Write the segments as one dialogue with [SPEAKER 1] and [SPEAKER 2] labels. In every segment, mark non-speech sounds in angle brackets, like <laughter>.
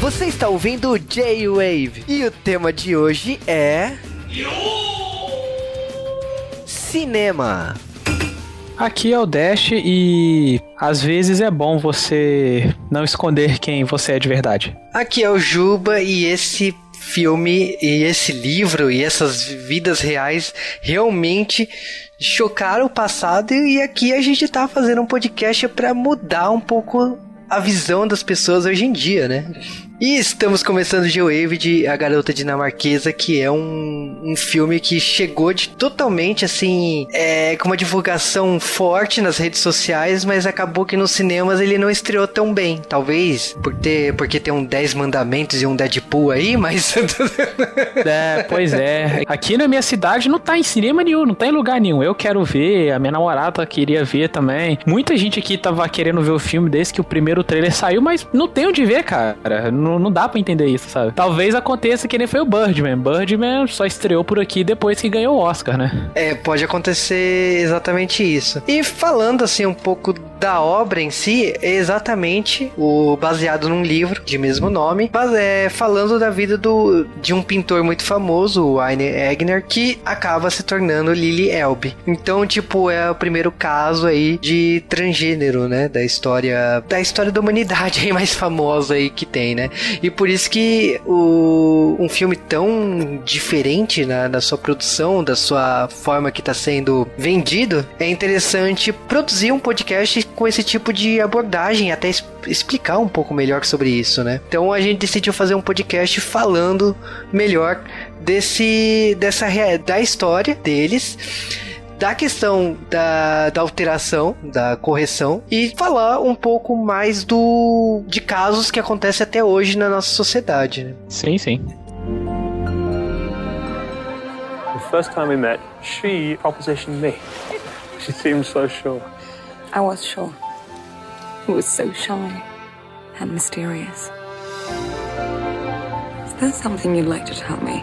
[SPEAKER 1] Você está ouvindo J-Wave e o tema de hoje é. Cinema.
[SPEAKER 2] Aqui é o Dash e às vezes é bom você não esconder quem você é de verdade.
[SPEAKER 1] Aqui é o Juba e esse filme e esse livro e essas vidas reais realmente chocaram o passado e aqui a gente tá fazendo um podcast para mudar um pouco a visão das pessoas hoje em dia, né? E estamos começando G-Wave de A Garota Dinamarquesa, que é um, um filme que chegou de totalmente assim, é, com uma divulgação forte nas redes sociais, mas acabou que nos cinemas ele não estreou tão bem. Talvez por ter, porque tem um 10 mandamentos e um Deadpool aí, mas. <laughs>
[SPEAKER 2] é, pois é. Aqui na minha cidade não tá em cinema nenhum, não tá em lugar nenhum. Eu quero ver, a minha namorada queria ver também. Muita gente aqui tava querendo ver o filme desde que o primeiro trailer saiu, mas não tem onde ver, cara. Não não, não dá pra entender isso, sabe? Talvez aconteça que nem foi o Birdman. Birdman só estreou por aqui depois que ganhou o Oscar, né?
[SPEAKER 1] É, pode acontecer exatamente isso. E falando assim um pouco da obra em si, é exatamente o baseado num livro de mesmo nome, é, falando da vida do, de um pintor muito famoso, o Aine Egner, que acaba se tornando Lily Elbe. Então, tipo, é o primeiro caso aí de transgênero, né, da história da história da humanidade aí mais famosa aí que tem, né? E por isso que o, um filme tão diferente na, na sua produção, da sua forma que está sendo vendido, é interessante produzir um podcast com esse tipo de abordagem, até explicar um pouco melhor sobre isso, né? Então a gente decidiu fazer um podcast falando melhor desse dessa da história deles da questão da, da alteração, da correção e falar um pouco mais do de casos que acontecem até hoje na nossa sociedade. Né?
[SPEAKER 2] Sim, sim.
[SPEAKER 3] The first time we met, she propositioned me. She seemed so sure.
[SPEAKER 4] I was sure. It was so shy and mysterious. Is there something you'd like to tell me?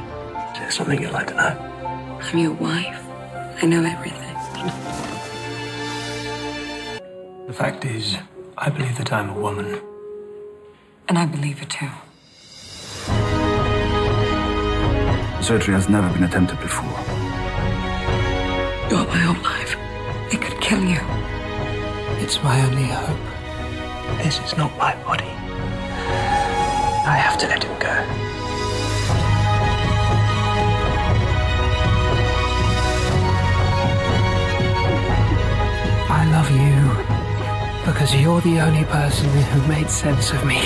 [SPEAKER 3] Is there something you'd like to know?
[SPEAKER 4] I'm your wife. I know everything.
[SPEAKER 3] The fact is, I believe that I'm a woman.
[SPEAKER 4] And I believe it too.
[SPEAKER 3] Surgery has never been attempted before.
[SPEAKER 4] You're my whole life. It could kill you.
[SPEAKER 3] It's my only hope. This is not my body. I have to let him go.
[SPEAKER 4] I love you because you're the only person who made sense of me.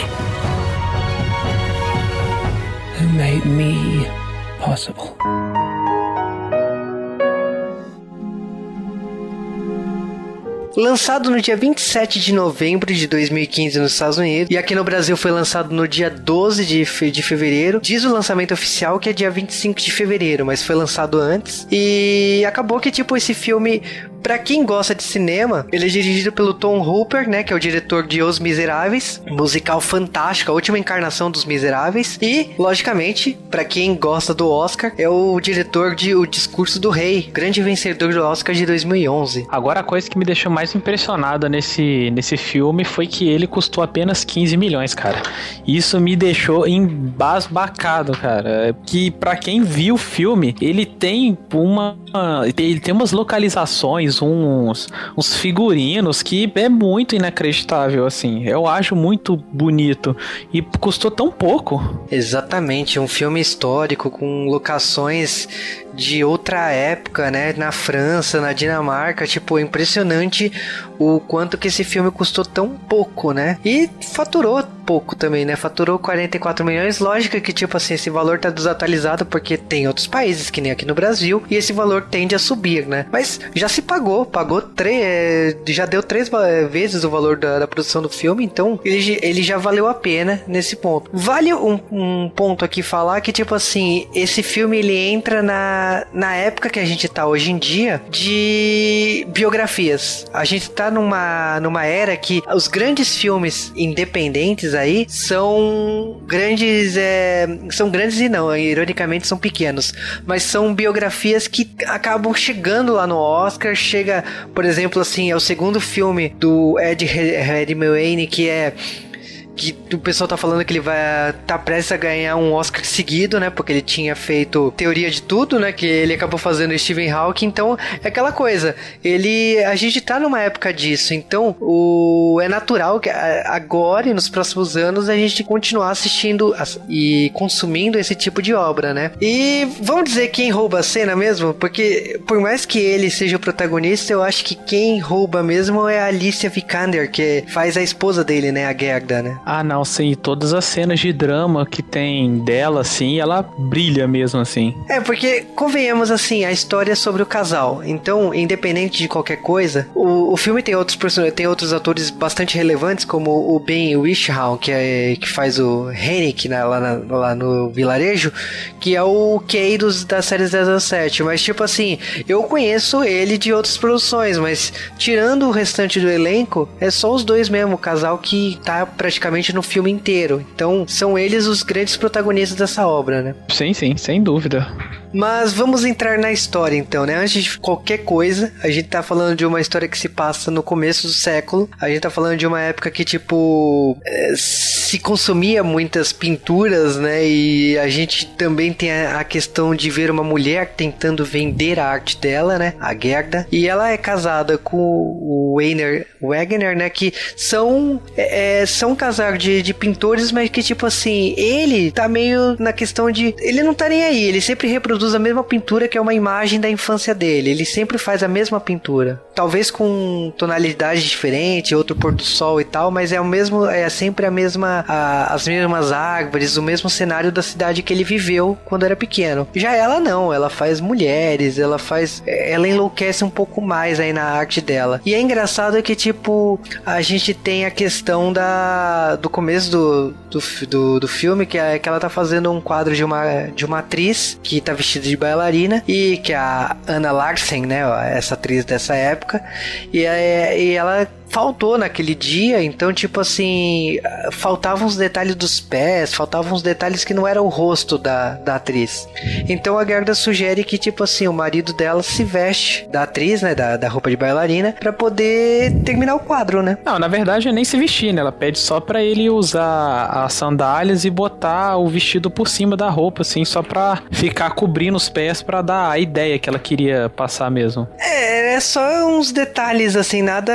[SPEAKER 4] Who made me possible.
[SPEAKER 1] Lançado no dia 27 de novembro de 2015 nos Estados Unidos e aqui no Brasil foi lançado no dia 12 de, fe de fevereiro. Diz o lançamento oficial que é dia 25 de fevereiro, mas foi lançado antes. E acabou que, tipo, esse filme Pra quem gosta de cinema, ele é dirigido pelo Tom Hooper, né? Que é o diretor de Os Miseráveis, musical fantástico, a última encarnação dos Miseráveis. E, logicamente, para quem gosta do Oscar, é o diretor de O Discurso do Rei, grande vencedor do Oscar de 2011.
[SPEAKER 2] Agora, a coisa que me deixou mais impressionada nesse, nesse filme foi que ele custou apenas 15 milhões, cara. Isso me deixou embasbacado, cara. Que para quem viu o filme, ele tem uma. Ele tem umas localizações uns, uns figurinos que é muito inacreditável, assim. Eu acho muito bonito. E custou tão pouco.
[SPEAKER 1] Exatamente, um filme histórico com locações de outra época, né? Na França, na Dinamarca, tipo, impressionante o quanto que esse filme custou tão pouco, né? E faturou pouco também, né? Faturou 44 milhões. Lógico que, tipo assim, esse valor tá desatualizado porque tem outros países, que nem aqui no Brasil, e esse valor tende a subir, né? Mas já se pagou, pagou três, é, já deu três é, vezes o valor da, da, produção do filme, então ele, ele já valeu a pena nesse ponto. Vale um, um ponto aqui falar que, tipo assim, esse filme ele entra na, na época que a gente tá hoje em dia de biografias. A gente tá numa, numa era que os grandes filmes independentes aí são grandes, é, são grandes e não, ironicamente são pequenos, mas são biografias que acabam chegando lá no Oscar, chega, por exemplo, assim, é o segundo filme do Ed Redmayne que é que o pessoal tá falando que ele vai tá prestes a ganhar um Oscar seguido, né? Porque ele tinha feito Teoria de Tudo, né? Que ele acabou fazendo Stephen Hawking. Então, é aquela coisa. Ele. A gente tá numa época disso. Então, o é natural que agora e nos próximos anos a gente continuar assistindo e consumindo esse tipo de obra, né? E vamos dizer quem rouba a cena mesmo? Porque, por mais que ele seja o protagonista, eu acho que quem rouba mesmo é a Alicia Vikander, que faz a esposa dele, né? A Gerda, né?
[SPEAKER 2] Ah, não, sim. Todas as cenas de drama que tem dela, assim, ela brilha mesmo, assim.
[SPEAKER 1] É, porque, convenhamos assim, a história é sobre o casal. Então, independente de qualquer coisa, o, o filme tem outros tem outros atores bastante relevantes, como o Ben Whishaw, que, é, que faz o Henrik né, lá, na, lá no vilarejo, que é o Kay dos, da série 007. Mas, tipo assim, eu conheço ele de outras produções, mas tirando o restante do elenco, é só os dois mesmo, o casal que tá praticamente praticamente no filme inteiro. Então, são eles os grandes protagonistas dessa obra, né?
[SPEAKER 2] Sim, sim, sem dúvida.
[SPEAKER 1] Mas vamos entrar na história então, né? Antes de qualquer coisa, a gente tá falando de uma história que se passa no começo do século. A gente tá falando de uma época que, tipo, é, se consumia muitas pinturas, né? E a gente também tem a, questão de ver uma mulher tentando vender a arte dela, né? A Gerda. E ela é casada com o Weiner Wagner, né? Que são, é, é são casar de, de pintores, mas que, tipo assim, ele tá meio na questão de. Ele não tá nem aí, ele sempre reproduz reproduz a mesma pintura que é uma imagem da infância dele. Ele sempre faz a mesma pintura. Talvez com tonalidade diferente, outro pôr do sol e tal, mas é o mesmo, é sempre a mesma, a, as mesmas árvores, o mesmo cenário da cidade que ele viveu quando era pequeno. Já ela não, ela faz mulheres, ela faz, ela enlouquece um pouco mais aí na arte dela. E é engraçado que tipo a gente tem a questão da do começo do, do, do, do filme que é que ela tá fazendo um quadro de uma de uma atriz que tá vestida de bailarina e que é a Anna Larsen, né, essa atriz dessa época, e, é, e ela faltou naquele dia, então, tipo assim, faltavam os detalhes dos pés, faltavam os detalhes que não era o rosto da, da atriz. Então a Gerda sugere que, tipo assim, o marido dela se veste da atriz, né, da, da roupa de bailarina, para poder terminar o quadro, né?
[SPEAKER 2] Não, na verdade é nem se vestir, né? Ela pede só para ele usar as sandálias e botar o vestido por cima da roupa, assim, só pra ficar cobrindo os pés para dar a ideia que ela queria passar mesmo.
[SPEAKER 1] É, é só uns detalhes, assim, nada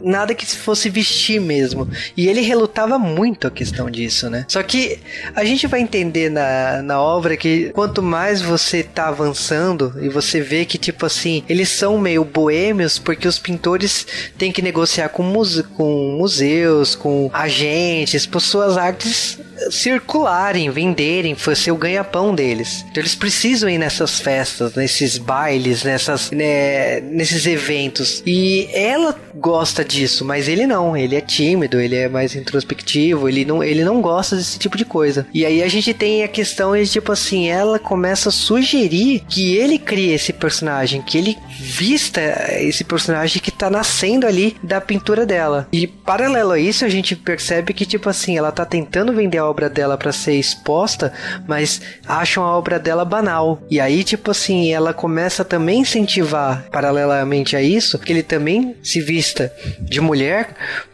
[SPEAKER 1] nada que se fosse vestir mesmo. E ele relutava muito a questão disso, né? Só que a gente vai entender na, na obra que quanto mais você tá avançando e você vê que, tipo assim, eles são meio boêmios porque os pintores têm que negociar com, muse com museus, com agentes, por suas artes circularem, venderem, ser o ganha-pão deles. Então eles precisam ir nessas festas, nesses bailes, nessas, né, nesses eventos. E ela gosta disso, mas ele não. Ele é tímido, ele é mais introspectivo, ele não, ele não gosta desse tipo de coisa. E aí a gente tem a questão de tipo assim, ela começa a sugerir que ele crie esse personagem, que ele vista esse personagem que tá nascendo ali da pintura dela. E paralelo a isso, a gente percebe que tipo assim, ela tá tentando vender obra dela para ser exposta, mas acham a obra dela banal. E aí tipo assim, ela começa também a incentivar paralelamente a isso, que ele também se vista de mulher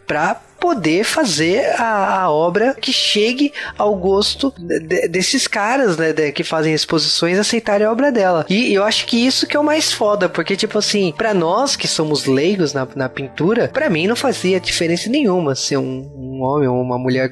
[SPEAKER 1] para poder fazer a, a, obra que chegue ao gosto de, desses caras, né, de, que fazem exposições aceitarem a obra dela. E eu acho que isso que é o mais foda, porque tipo assim, para nós que somos leigos na, na pintura, para mim não fazia diferença nenhuma ser um, um homem ou uma mulher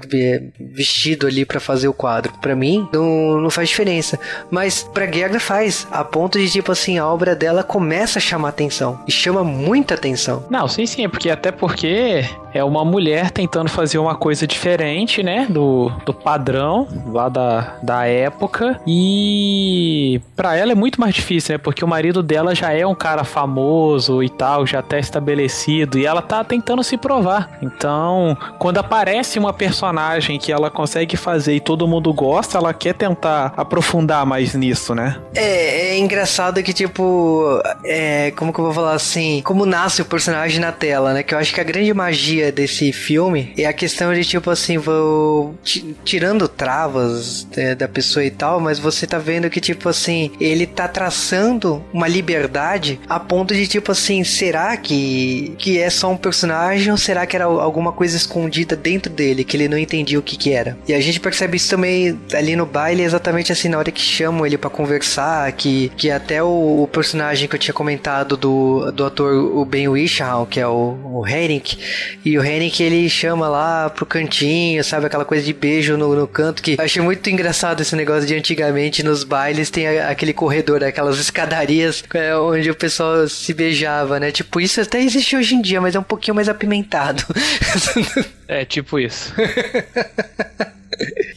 [SPEAKER 1] vestido ali para fazer o quadro. Para mim não, não faz diferença, mas para Gerda faz, a ponto de tipo assim, a obra dela começa a chamar atenção e chama muita atenção.
[SPEAKER 2] Não, sim, sim, é porque até porque é uma mulher tentando fazer uma coisa diferente, né? Do, do padrão lá da, da época. E para ela é muito mais difícil, né? Porque o marido dela já é um cara famoso e tal, já até estabelecido. E ela tá tentando se provar. Então, quando aparece parece uma personagem que ela consegue fazer e todo mundo gosta, ela quer tentar aprofundar mais nisso, né?
[SPEAKER 1] É, é engraçado que, tipo, é, como que eu vou falar assim? Como nasce o personagem na tela, né? Que eu acho que a grande magia desse filme é a questão de, tipo assim, vou tirando travas é, da pessoa e tal, mas você tá vendo que, tipo assim, ele tá traçando uma liberdade a ponto de, tipo assim, será que, que é só um personagem ou será que era alguma coisa escondida dentro dele que ele não entendia o que que era? E a gente percebe isso também ali no baile, exatamente assim, na hora que chamam ele para conversar, que, que até o, o, personagem que eu tinha comentado do, do ator, o Ben Whishaw, que é o, o Henrik, e o Henrik ele chama lá pro cantinho, sabe, aquela coisa de beijo no, no canto, que eu achei muito engraçado esse negócio de antigamente nos bailes tem aquele corredor, aquelas escadarias é, onde o pessoal se beijava, né? Tipo, isso até existe hoje em dia, mas é um pouquinho mais apimentado. <laughs>
[SPEAKER 2] É, tipo isso. <laughs>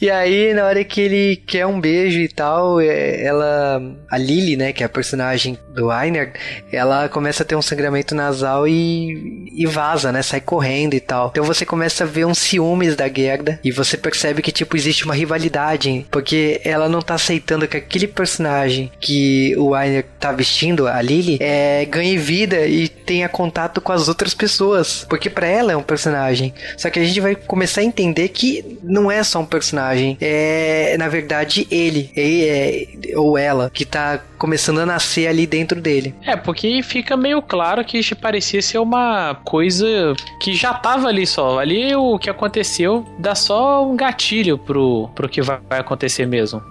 [SPEAKER 1] e aí, na hora que ele quer um beijo e tal, é, ela. A Lily, né, que é a personagem do Einer, ela começa a ter um sangramento nasal e, e vaza, né? Sai correndo e tal. Então você começa a ver uns ciúmes da Gerda e você percebe que, tipo, existe uma rivalidade, porque ela não tá aceitando que aquele personagem que o Einer tá vestindo, a Lily, é, ganhe vida e tenha contato com as outras pessoas. Porque para ela é um personagem. Só que a gente vai começar a entender que não é só um personagem. É, na verdade, ele, é, ou ela, que tá começando a nascer ali dentro dele.
[SPEAKER 2] É, porque fica meio claro que parecia ser uma coisa que já tava ali só. Ali o que aconteceu dá só um gatilho pro, pro que vai acontecer mesmo.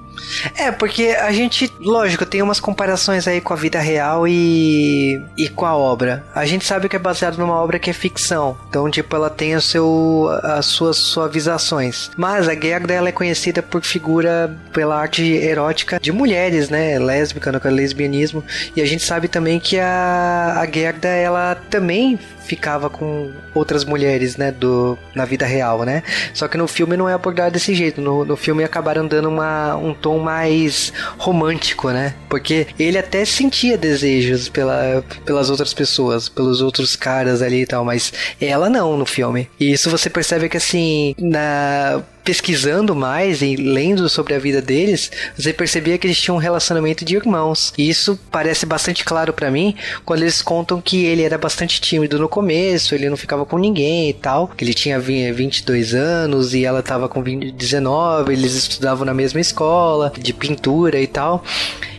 [SPEAKER 1] É, porque a gente, lógico, tem umas comparações aí com a vida real e, e com a obra. A gente sabe que é baseado numa obra que é ficção, então, tipo, ela tem o seu, as suas suavizações. Mas a Gerda, ela é conhecida por figura pela arte erótica de mulheres, né, lésbica, no lesbianismo, e a gente sabe também que a, a Gerda, ela também ficava com outras mulheres, né, do, na vida real, né? Só que no filme não é abordado desse jeito. No, no filme acabaram dando uma, um tom mais romântico, né? Porque ele até sentia desejos pela, pelas outras pessoas, pelos outros caras ali e tal, mas ela não no filme. E isso você percebe que assim, na pesquisando mais e lendo sobre a vida deles, você percebia que eles tinham um relacionamento de irmãos. E isso parece bastante claro para mim quando eles contam que ele era bastante tímido no começo, ele não ficava com ninguém e tal, que ele tinha 22 anos e ela tava com 19, eles estudavam na mesma escola de pintura e tal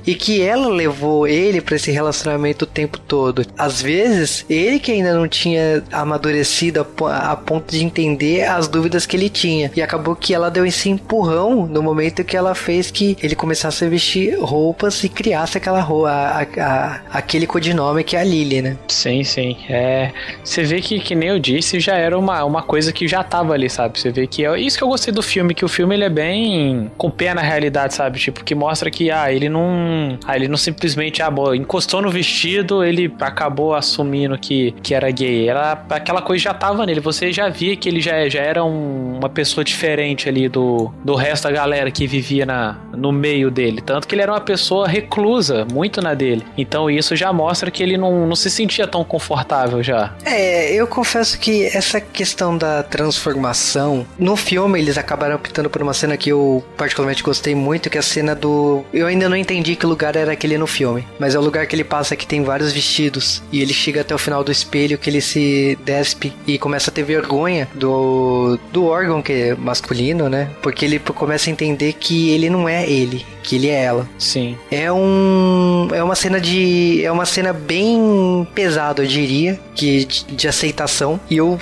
[SPEAKER 1] e que ela levou ele para esse relacionamento o tempo todo. Às vezes, ele que ainda não tinha amadurecido a, a, ponto de entender as dúvidas que ele tinha. E acabou que ela deu esse empurrão no momento que ela fez que ele começasse a vestir roupas e criasse aquela roupa, a, a, aquele codinome que é a Lily, né?
[SPEAKER 2] Sim, sim. É, você vê que, que nem eu disse, já era uma, uma coisa que já tava ali, sabe? Você vê que é isso que eu gostei do filme, que o filme ele é bem com pé na realidade, sabe? Tipo, que mostra que, ah, ele não Aí ele não simplesmente, ah, bom, encostou no vestido, ele acabou assumindo que, que era gay. Era, aquela coisa já tava nele. Você já via que ele já, já era um, uma pessoa diferente ali do, do resto da galera que vivia na, no meio dele. Tanto que ele era uma pessoa reclusa, muito na dele. Então isso já mostra que ele não, não se sentia tão confortável já.
[SPEAKER 1] É, eu confesso que essa questão da transformação, no filme eles acabaram optando por uma cena que eu particularmente gostei muito, que é a cena do. Eu ainda não entendi que lugar era aquele no filme, mas é o lugar que ele passa que tem vários vestidos e ele chega até o final do espelho que ele se despe e começa a ter vergonha do, do órgão que é masculino, né? Porque ele começa a entender que ele não é ele, que ele é ela.
[SPEAKER 2] Sim.
[SPEAKER 1] É um é uma cena de é uma cena bem pesada, eu diria, que de, de aceitação. E eu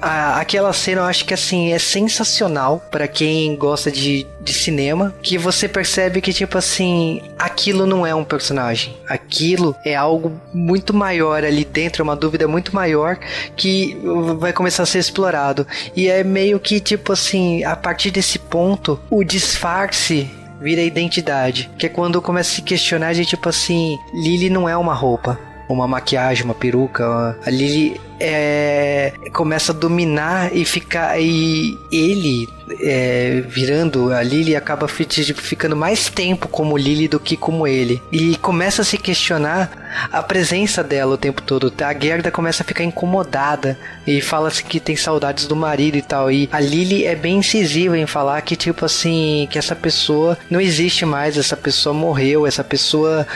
[SPEAKER 1] a, aquela cena eu acho que assim é sensacional para quem gosta de, de cinema, que você percebe que tipo assim, aquilo não é um personagem, aquilo é algo muito maior ali dentro, uma dúvida muito maior que vai começar a ser explorado. E é meio que tipo assim, a partir desse ponto, o disfarce vira identidade. Que é quando começa a se questionar de tipo assim, Lily não é uma roupa. Uma maquiagem, uma peruca. A Lily é, começa a dominar e ficar. E ele é, virando a Lily acaba ficando mais tempo como Lily do que como ele. E começa a se questionar a presença dela o tempo todo. A Gerda começa a ficar incomodada e fala-se que tem saudades do marido e tal. E a Lily é bem incisiva em falar que, tipo assim, que essa pessoa não existe mais, essa pessoa morreu, essa pessoa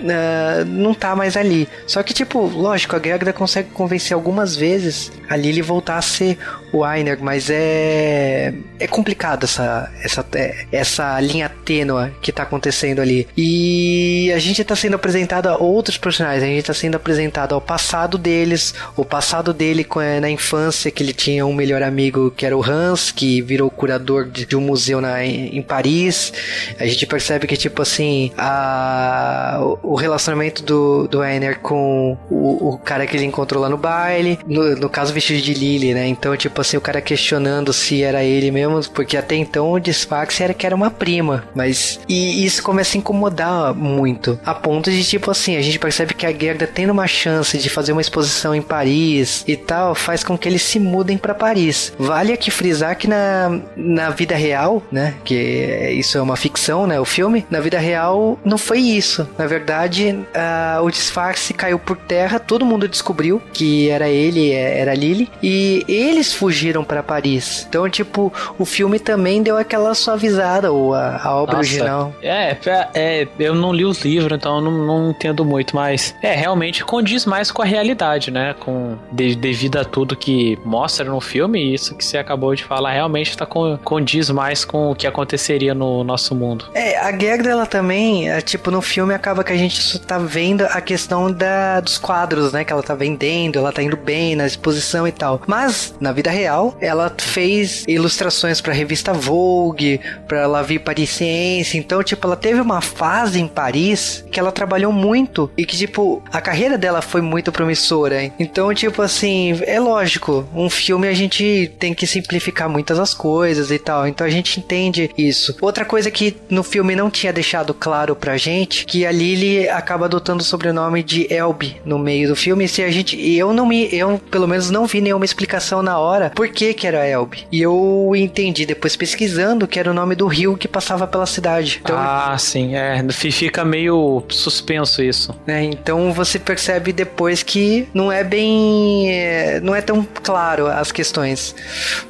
[SPEAKER 1] uh, não tá mais ali. Só que, tipo, lógico, a Gerda consegue convencer algumas vezes a Lily voltar a ser o Ainer, mas é é complicado essa essa essa linha tênua que tá acontecendo ali. E a gente tá sendo apresentado a outros personagens, a gente tá sendo apresentado ao passado deles, o passado dele na infância que ele tinha um melhor amigo que era o Hans, que virou curador de, um museu na, em Paris. A gente percebe que tipo assim, a o relacionamento do, do Ainer com o, o cara que ele encontrou lá no baile, no, no caso vestido de Lily, né? Então, tipo assim, o cara questionando se era ele mesmo, porque até então o disfarce era que era uma prima, mas e isso começa a incomodar muito, a ponto de tipo assim, a gente percebe que a Gerda tendo uma chance de fazer uma exposição em Paris e tal, faz com que eles se mudem para Paris. Vale aqui frisar que na, na vida real, né, que isso é uma ficção, né, o filme, na vida real não foi isso. Na verdade, verdade, uh, o disfarce caiu por terra, todo mundo descobriu que era ele, é, era Lily, e eles fugiram para Paris. Então, tipo, o filme também deu aquela suavizada, ou a, a obra Nossa, original.
[SPEAKER 2] É, é, é, eu não li os livros, então eu não, não entendo muito, mas é, realmente condiz mais com a realidade, né? Com, de, devido a tudo que mostra no filme, isso que você acabou de falar realmente tá com, condiz mais com o que aconteceria no nosso mundo.
[SPEAKER 1] É, a guerra dela também, é, tipo, no filme acaba que a gente só tá vendo a questão da, dos quadros, né? Que ela tá vendendo, ela tá indo bem na exposição e tal. Mas, na vida real, ela fez ilustrações pra revista Vogue, pra La Vie Parisiense. Então, tipo, ela teve uma fase em Paris que ela trabalhou muito e que, tipo, a carreira dela foi muito promissora. Hein? Então, tipo assim, é lógico, um filme a gente tem que simplificar muitas as coisas e tal. Então a gente entende isso. Outra coisa que no filme não tinha deixado claro pra gente, que a Lily acaba adotando o sobrenome de Elby no meio do filme. Se a gente, eu não me, eu pelo menos não vi nenhuma explicação na hora por que que era Elby. E eu entendi depois pesquisando que era o nome do rio que passava pela cidade.
[SPEAKER 2] Então, ah, sim, é, fica meio suspenso isso.
[SPEAKER 1] É, então você percebe depois que não é bem, é, não é tão claro as questões.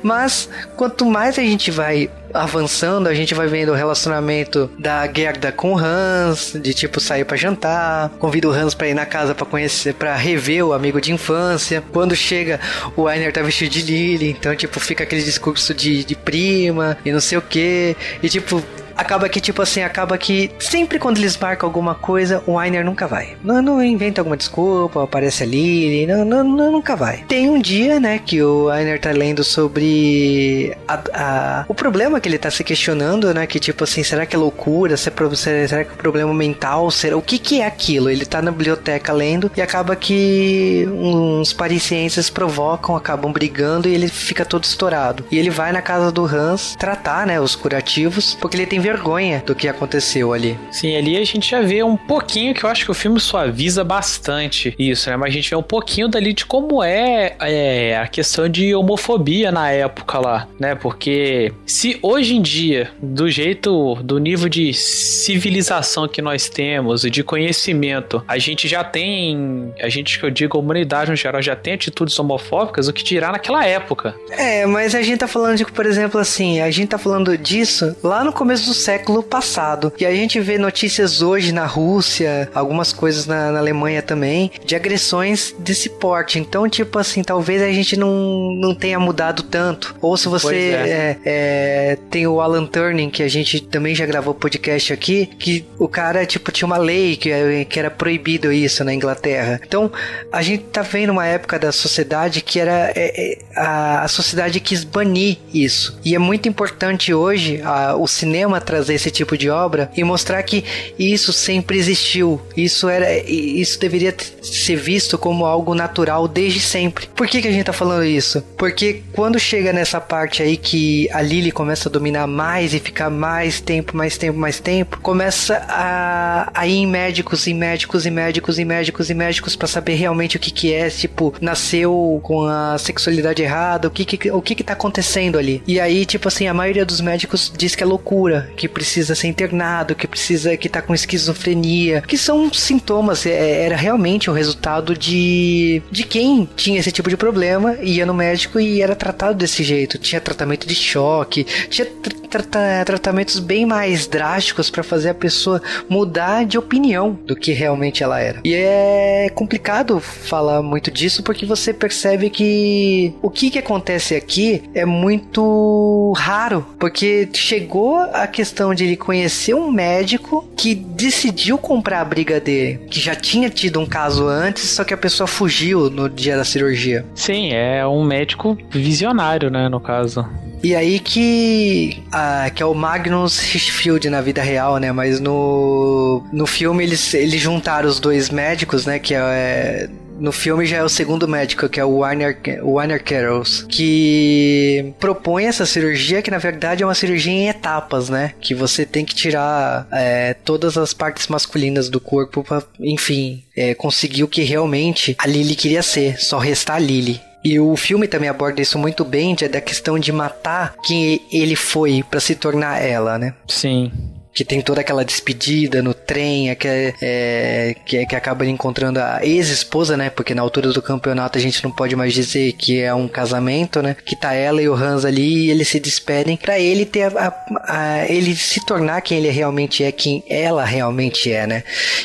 [SPEAKER 1] Mas quanto mais a gente vai avançando, a gente vai vendo o relacionamento da Gerda com o Hans, de tipo sair para jantar, convida o Hans para ir na casa para conhecer, para rever o amigo de infância. Quando chega, o Ainer tá vestido de Lily, então tipo fica aquele discurso de, de prima e não sei o que. E tipo, acaba que, tipo assim, acaba que sempre quando eles marcam alguma coisa, o Ainer nunca vai. Não, não inventa alguma desculpa, aparece ali, não, não, não, nunca vai. Tem um dia, né, que o Ainer tá lendo sobre a, a, o problema que ele tá se questionando, né, que tipo assim, será que é loucura? Será que é problema mental? Será, o que que é aquilo? Ele tá na biblioteca lendo e acaba que uns parisienses provocam, acabam brigando e ele fica todo estourado. E ele vai na casa do Hans tratar, né, os curativos, porque ele tem vergonha do que aconteceu ali.
[SPEAKER 2] Sim, ali a gente já vê um pouquinho que eu acho que o filme suaviza bastante isso, né? Mas a gente vê um pouquinho dali de como é, é a questão de homofobia na época lá, né? Porque se hoje em dia, do jeito, do nível de civilização que nós temos e de conhecimento, a gente já tem, a gente que eu digo, a humanidade no geral já tem atitudes homofóbicas, o que dirá naquela época.
[SPEAKER 1] É, mas a gente tá falando de, por exemplo, assim, a gente tá falando disso lá no começo do século passado. E a gente vê notícias hoje na Rússia, algumas coisas na, na Alemanha também, de agressões desse porte. Então, tipo assim, talvez a gente não, não tenha mudado tanto. Ou se você é. É, é, tem o Alan Turning, que a gente também já gravou podcast aqui, que o cara, tipo, tinha uma lei que, que era proibido isso na Inglaterra. Então, a gente tá vendo uma época da sociedade que era é, é, a, a sociedade quis banir isso. E é muito importante hoje a, o cinema trazer esse tipo de obra e mostrar que isso sempre existiu. Isso era, isso deveria ser visto como algo natural desde sempre. Por que, que a gente tá falando isso? Porque quando chega nessa parte aí que a Lily começa a dominar mais e ficar mais tempo, mais tempo, mais tempo, começa a, a ir em médicos e médicos e médicos e médicos e médicos para saber realmente o que que é, tipo, nasceu com a sexualidade errada, o que que, o que que tá acontecendo ali. E aí, tipo assim, a maioria dos médicos diz que é loucura, que precisa ser internado, que precisa, que tá com esquizofrenia, que são sintomas, é, era realmente o resultado de, de quem tinha esse tipo de problema, ia no médico e era tratado desse jeito. Tinha tratamento de choque, tinha tra tra tratamentos bem mais drásticos para fazer a pessoa mudar de opinião do que realmente ela era. E é complicado falar muito disso porque você percebe que o que, que acontece aqui é muito raro, porque chegou a questão de ele conhecer um médico que decidiu comprar a briga dele, que já tinha tido um caso antes, só que a pessoa fugiu no dia da cirurgia.
[SPEAKER 2] Sim, é um médico visionário, né, no caso.
[SPEAKER 1] E aí que, ah, que é o Magnus Hirschfeld na vida real, né? Mas no, no filme eles, eles juntaram os dois médicos, né? Que é no filme já é o segundo médico, que é o Warner, Warner Carrolls, que propõe essa cirurgia, que na verdade é uma cirurgia em etapas, né? Que você tem que tirar é, todas as partes masculinas do corpo para, enfim, é, conseguir o que realmente a Lily queria ser, só restar a Lily. E o filme também aborda isso muito bem, da questão de matar quem ele foi para se tornar ela, né?
[SPEAKER 2] Sim
[SPEAKER 1] que tem toda aquela despedida no trem, é, que, é, que, que acaba encontrando a ex-esposa, né? Porque na altura do campeonato a gente não pode mais dizer que é um casamento, né? Que tá ela e o Hans ali e eles se despedem para ele ter a, a, a, ele se tornar quem ele realmente é, quem ela realmente é, né?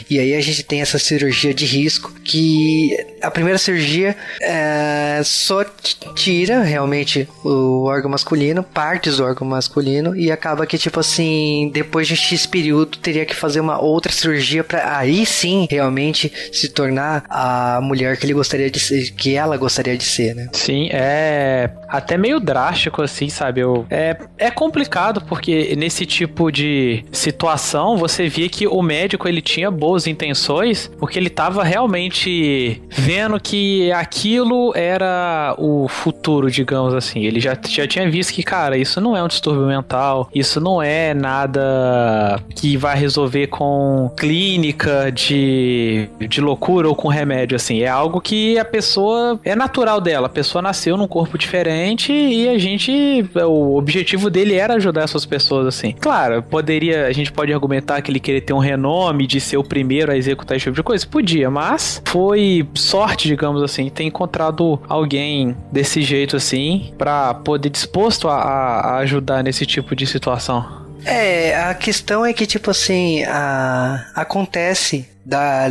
[SPEAKER 1] E aí a gente tem essa cirurgia de risco que a primeira cirurgia é, só tira realmente o órgão masculino, partes do órgão masculino e acaba que tipo assim, depois de X período teria que fazer uma outra cirurgia para aí sim realmente se tornar a mulher que ele gostaria de ser, que ela gostaria de ser, né?
[SPEAKER 2] Sim, é até meio drástico assim, sabe? Eu, é, é complicado porque nesse tipo de situação você via que o médico ele tinha boas intenções porque ele tava realmente vendo que aquilo era o futuro, digamos assim. Ele já, já tinha visto que, cara, isso não é um distúrbio mental, isso não é nada que vai resolver com clínica de, de loucura ou com remédio, assim. É algo que a pessoa. É natural dela. A pessoa nasceu num corpo diferente e a gente. O objetivo dele era ajudar essas pessoas, assim. Claro, poderia. A gente pode argumentar que ele queria ter um renome de ser o primeiro a executar esse tipo de coisa. Podia, mas foi sorte, digamos assim, ter encontrado alguém desse jeito assim para poder disposto a, a ajudar nesse tipo de situação.
[SPEAKER 1] É, a questão é que, tipo assim, a, acontece da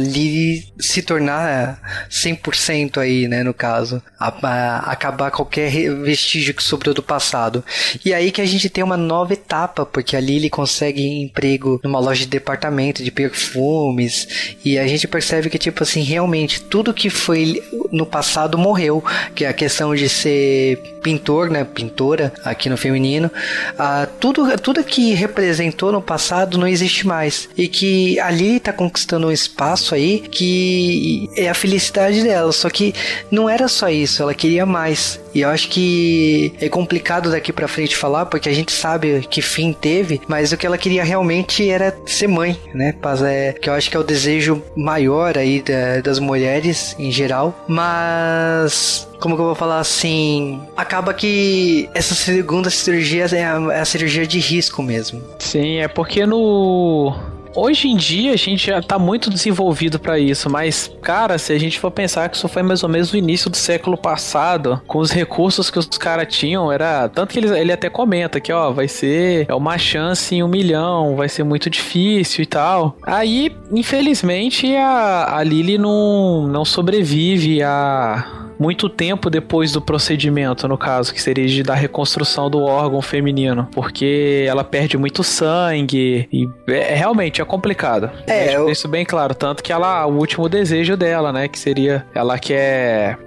[SPEAKER 1] se tornar 100% aí, né, no caso, a, a, acabar qualquer vestígio que sobrou do passado. E aí que a gente tem uma nova etapa, porque a Lily consegue emprego numa loja de departamento de perfumes, e a gente percebe que tipo assim, realmente tudo que foi no passado morreu, que é a questão de ser pintor, né, pintora aqui no feminino, uh, tudo tudo que representou no passado não existe mais. E que a Lily tá conquistando um espaço aí que é a felicidade dela. Só que não era só isso, ela queria mais. E eu acho que é complicado daqui para frente falar, porque a gente sabe que fim teve, mas o que ela queria realmente era ser mãe, né? É, que eu acho que é o desejo maior aí da, das mulheres em geral. Mas como que eu vou falar assim? Acaba que essa segunda cirurgia é a, é a cirurgia de risco mesmo.
[SPEAKER 2] Sim, é porque no Hoje em dia a gente já tá muito desenvolvido para isso, mas, cara, se a gente for pensar que isso foi mais ou menos o início do século passado, com os recursos que os caras tinham, era. Tanto que ele, ele até comenta que, ó, vai ser é uma chance em um milhão, vai ser muito difícil e tal. Aí, infelizmente, a, a Lily não, não sobrevive a muito tempo depois do procedimento, no caso, que seria de da reconstrução do órgão feminino, porque ela perde muito sangue e é, é realmente é complicado. É, eu... isso bem claro, tanto que ela o último desejo dela, né, que seria ela quer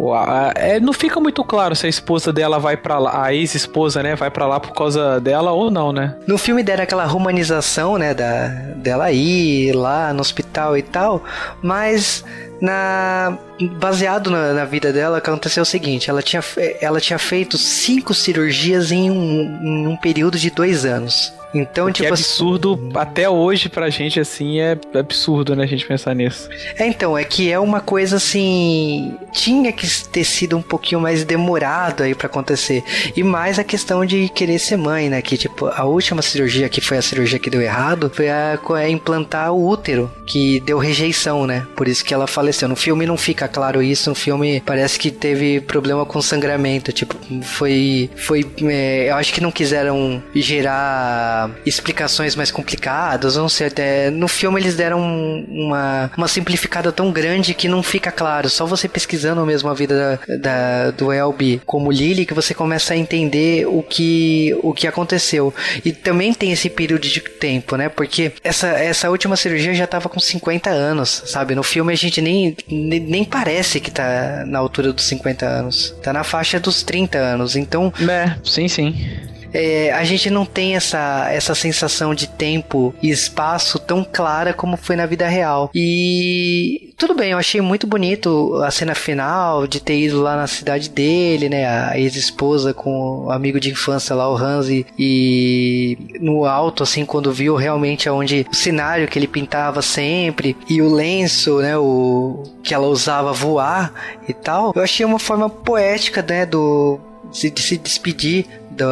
[SPEAKER 2] é, não fica muito claro se a esposa dela vai para lá, a ex-esposa, né, vai para lá por causa dela ou não, né?
[SPEAKER 1] No filme deram aquela romanização, né, da dela ir lá no hospital e tal, mas na baseado na, na, vida dela, aconteceu o seguinte: ela tinha, ela tinha feito cinco cirurgias em um, em um período de dois anos. Então,
[SPEAKER 2] o tipo. é absurdo assim, até hoje pra gente, assim, é absurdo, né, a gente pensar nisso.
[SPEAKER 1] É, então, é que é uma coisa assim. Tinha que ter sido um pouquinho mais demorado aí para acontecer. E mais a questão de querer ser mãe, né? Que, tipo, a última cirurgia, que foi a cirurgia que deu errado, foi a, a implantar o útero, que deu rejeição, né? Por isso que ela faleceu. No filme não fica claro isso, no filme parece que teve problema com sangramento. Tipo, foi. Foi. É, eu acho que não quiseram gerar explicações mais complicadas, não sei, até no filme eles deram uma, uma simplificada tão grande que não fica claro, só você pesquisando mesmo a vida da, da do Elby como Lily que você começa a entender o que, o que aconteceu. E também tem esse período de tempo, né? Porque essa, essa última cirurgia já tava com 50 anos, sabe? No filme a gente nem, nem, nem parece que tá na altura dos 50 anos. Tá na faixa dos 30 anos. Então.
[SPEAKER 2] É, sim, sim
[SPEAKER 1] é, a gente não tem essa, essa sensação de tempo e espaço tão clara como foi na vida real. E tudo bem, eu achei muito bonito a cena final de ter ido lá na cidade dele, né? A ex-esposa com o amigo de infância lá, o Hansi, e no alto, assim, quando viu realmente aonde o cenário que ele pintava sempre e o lenço, né? O que ela usava voar e tal. Eu achei uma forma poética, né? Do de se despedir do,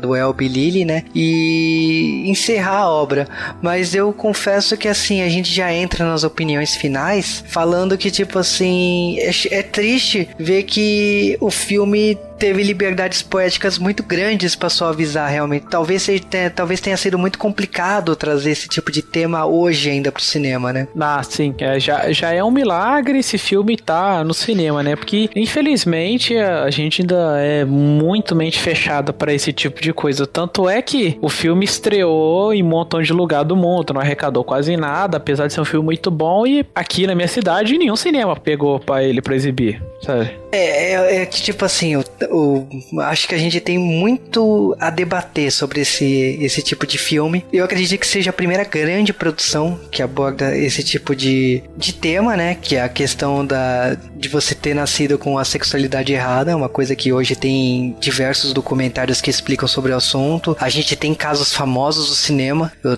[SPEAKER 1] do Elby Lily, né? E encerrar a obra. Mas eu confesso que assim, a gente já entra nas opiniões finais falando que, tipo assim, é, é triste ver que o filme teve liberdades poéticas muito grandes para suavizar realmente. Talvez tenha, talvez tenha sido muito complicado trazer esse tipo de tema hoje ainda pro cinema, né?
[SPEAKER 2] Ah, sim. É, já, já é um milagre esse filme tá no cinema, né? Porque, infelizmente, a gente ainda é muito mente fechada para esse tipo de coisa. Tanto é que o filme estreou em um montão de lugar do mundo, não arrecadou quase nada, apesar de ser um filme muito bom. E aqui na minha cidade, nenhum cinema pegou para ele pra exibir, sabe?
[SPEAKER 1] É, é, é que, tipo assim, o, o, acho que a gente tem muito a debater sobre esse, esse tipo de filme. Eu acredito que seja a primeira grande produção que aborda esse tipo de, de tema, né? Que é a questão da, de você ter nascido com a sexualidade errada, uma coisa que hoje tem diversos documentários que explicam sobre o assunto. A gente tem casos famosos do cinema. Eu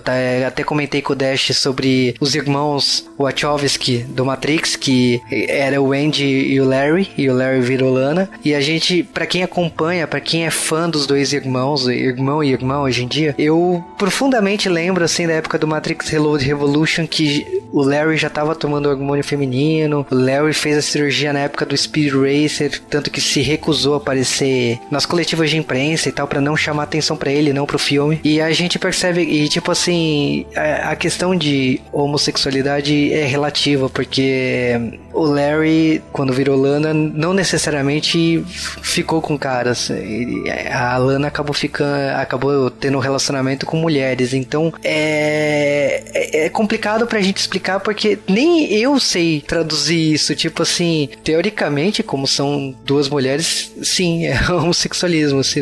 [SPEAKER 1] até comentei com o Dash sobre os irmãos Wachowski do Matrix, que era o Andy e o Larry, e o Larry Virolana. E a gente, para quem acompanha, para quem é fã dos dois irmãos, irmão e irmã hoje em dia, eu profundamente lembro assim da época do Matrix Reload Revolution que o Larry já tava tomando hormônio feminino. O Larry fez a cirurgia na época do Speed Racer, tanto que se recusou a aparecer nas coletivas de imprensa e tal para não chamar atenção para ele, não pro filme. E a gente percebe e tipo assim, a, a questão de homossexualidade é relativa, porque o Larry quando virou Lana não não necessariamente ficou com caras. A Lana acabou ficando, acabou tendo um relacionamento com mulheres. Então é, é, é complicado pra gente explicar porque nem eu sei traduzir isso. Tipo assim, teoricamente, como são duas mulheres, sim, <laughs> é homossexualismo. Assim,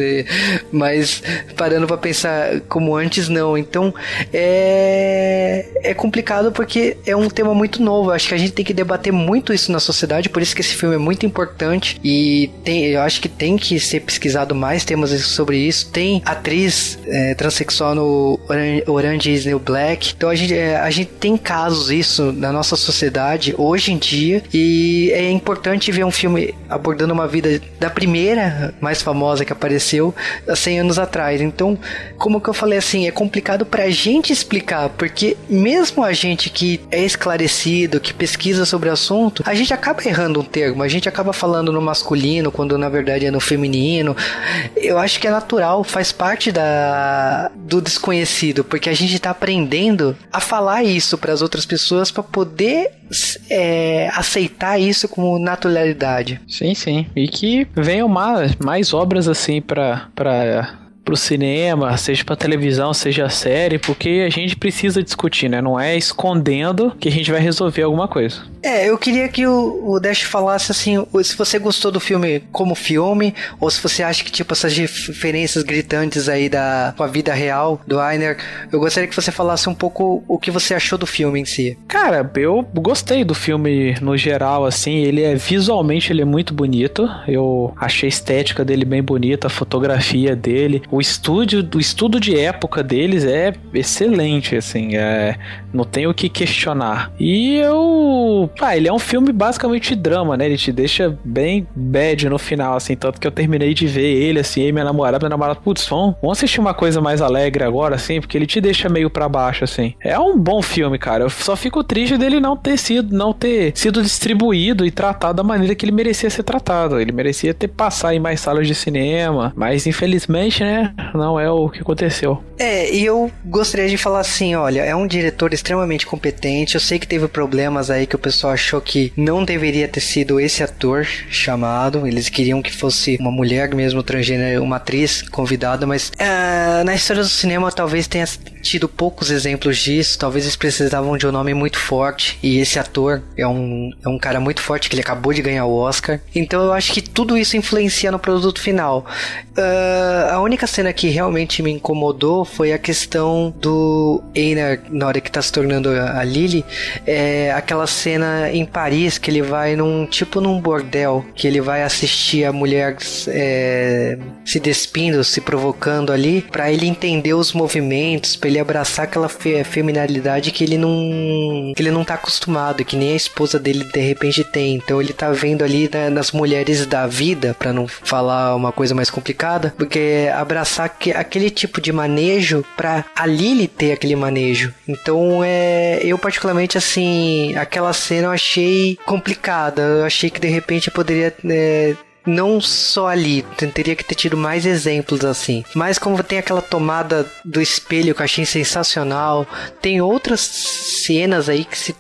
[SPEAKER 1] mas parando pra pensar como antes, não. Então é, é complicado porque é um tema muito novo. Acho que a gente tem que debater muito isso na sociedade. Por isso que esse filme é muito importante e tem, eu acho que tem que ser pesquisado mais temas sobre isso. Tem atriz é, transexual no Orange is New Black. Então a gente, é, a gente tem casos isso na nossa sociedade hoje em dia e é importante ver um filme abordando uma vida da primeira mais famosa que apareceu há 100 anos atrás. Então, como que eu falei assim, é complicado pra gente explicar, porque mesmo a gente que é esclarecido, que pesquisa sobre o assunto, a gente acaba errando um termo, a gente acaba falando no masculino quando na verdade no feminino. Eu acho que é natural, faz parte da do desconhecido, porque a gente tá aprendendo a falar isso para as outras pessoas para poder é, aceitar isso com naturalidade.
[SPEAKER 2] Sim, sim. E que venham mais, mais obras assim para pro cinema, seja pra televisão, seja série, porque a gente precisa discutir, né? Não é escondendo que a gente vai resolver alguma coisa.
[SPEAKER 1] É, eu queria que o, o Dash falasse assim, se você gostou do filme como filme, ou se você acha que, tipo, essas diferenças gritantes aí da com a vida real do Ainer, eu gostaria que você falasse um pouco o que você achou do filme em si.
[SPEAKER 2] Cara, eu gostei do filme no geral, assim, ele é visualmente ele é muito bonito, eu achei a estética dele bem bonita, a fotografia dele, o estúdio, o estudo de época deles é excelente, assim, é, não tem o que questionar. E eu ah, ele é um filme basicamente drama, né? Ele te deixa bem bad no final, assim. Tanto que eu terminei de ver ele, assim, e minha namorada, minha namorada, putz, vamos, vamos assistir uma coisa mais alegre agora, assim, porque ele te deixa meio para baixo, assim. É um bom filme, cara. Eu só fico triste dele não ter sido, não ter sido distribuído e tratado da maneira que ele merecia ser tratado. Ele merecia ter passado em mais salas de cinema, mas infelizmente, né, não é o que aconteceu.
[SPEAKER 1] É, e eu gostaria de falar assim, olha, é um diretor extremamente competente. Eu sei que teve problemas aí que o pessoal pessoal achou que não deveria ter sido esse ator chamado. Eles queriam que fosse uma mulher mesmo transgênero, uma atriz convidada, mas uh, na história do cinema talvez tenha tido poucos exemplos disso. Talvez eles precisavam de um nome muito forte e esse ator é um, é um cara muito forte que ele acabou de ganhar o Oscar. Então eu acho que tudo isso influencia no produto final. Uh, a única cena que realmente me incomodou foi a questão do Einar na hora que tá se tornando a Lily, é aquela cena em Paris que ele vai num tipo num bordel que ele vai assistir a mulher é, se despindo, se provocando ali, para ele entender os movimentos, para ele abraçar aquela fe feminilidade que ele não que ele não tá acostumado, que nem a esposa dele de repente tem. Então ele tá vendo ali né, nas mulheres da vida, para não falar uma coisa mais complicada, porque abraçar que, aquele tipo de manejo para a Lily ter aquele manejo. Então é eu particularmente assim, aquela cena eu achei complicada. Eu achei que de repente poderia é, não só ali, teria que ter tido mais exemplos assim. Mas como tem aquela tomada do espelho que eu achei sensacional, tem outras cenas aí que, se,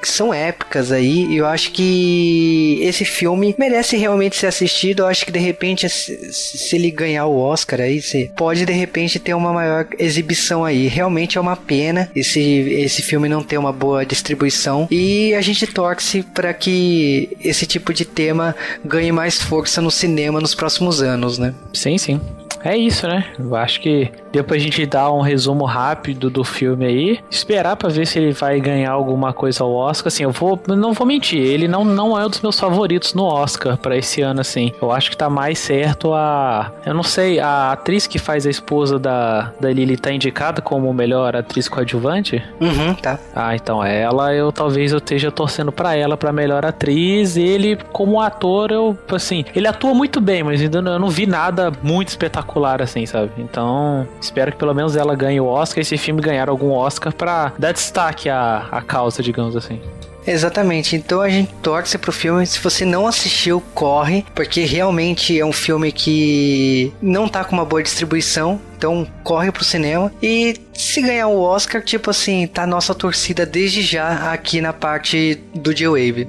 [SPEAKER 1] que são épicas aí, eu acho que esse filme merece realmente ser assistido. Eu acho que de repente, se ele ganhar o Oscar aí, pode de repente ter uma maior exibição aí. Realmente é uma pena esse, esse filme não ter uma boa distribuição, e a gente torce para que esse tipo de tema ganhe mais força no cinema nos próximos anos, né?
[SPEAKER 2] Sim, sim. É isso, né? Eu acho que deu pra gente dar um resumo rápido do filme aí. Esperar pra ver se ele vai ganhar alguma coisa ao Oscar. Assim, eu vou. Não vou mentir, ele não, não é um dos meus favoritos no Oscar para esse ano, assim. Eu acho que tá mais certo a. Eu não sei, a atriz que faz a esposa da, da Lily tá indicada como melhor atriz coadjuvante?
[SPEAKER 1] Uhum, tá.
[SPEAKER 2] Ah, então ela, eu talvez eu esteja torcendo para ela para melhor atriz. Ele, como ator, eu, assim, ele atua muito bem, mas ainda não, eu não vi nada muito espetacular assim, sabe? Então, Espero que pelo menos ela ganhe o Oscar e esse filme ganhar algum Oscar para dar destaque à, à causa, digamos assim.
[SPEAKER 1] Exatamente, então a gente torce pro filme. Se você não assistiu, corre, porque realmente é um filme que não tá com uma boa distribuição. Então corre pro cinema. E se ganhar o Oscar, tipo assim, tá nossa torcida desde já aqui na parte do J-Wave.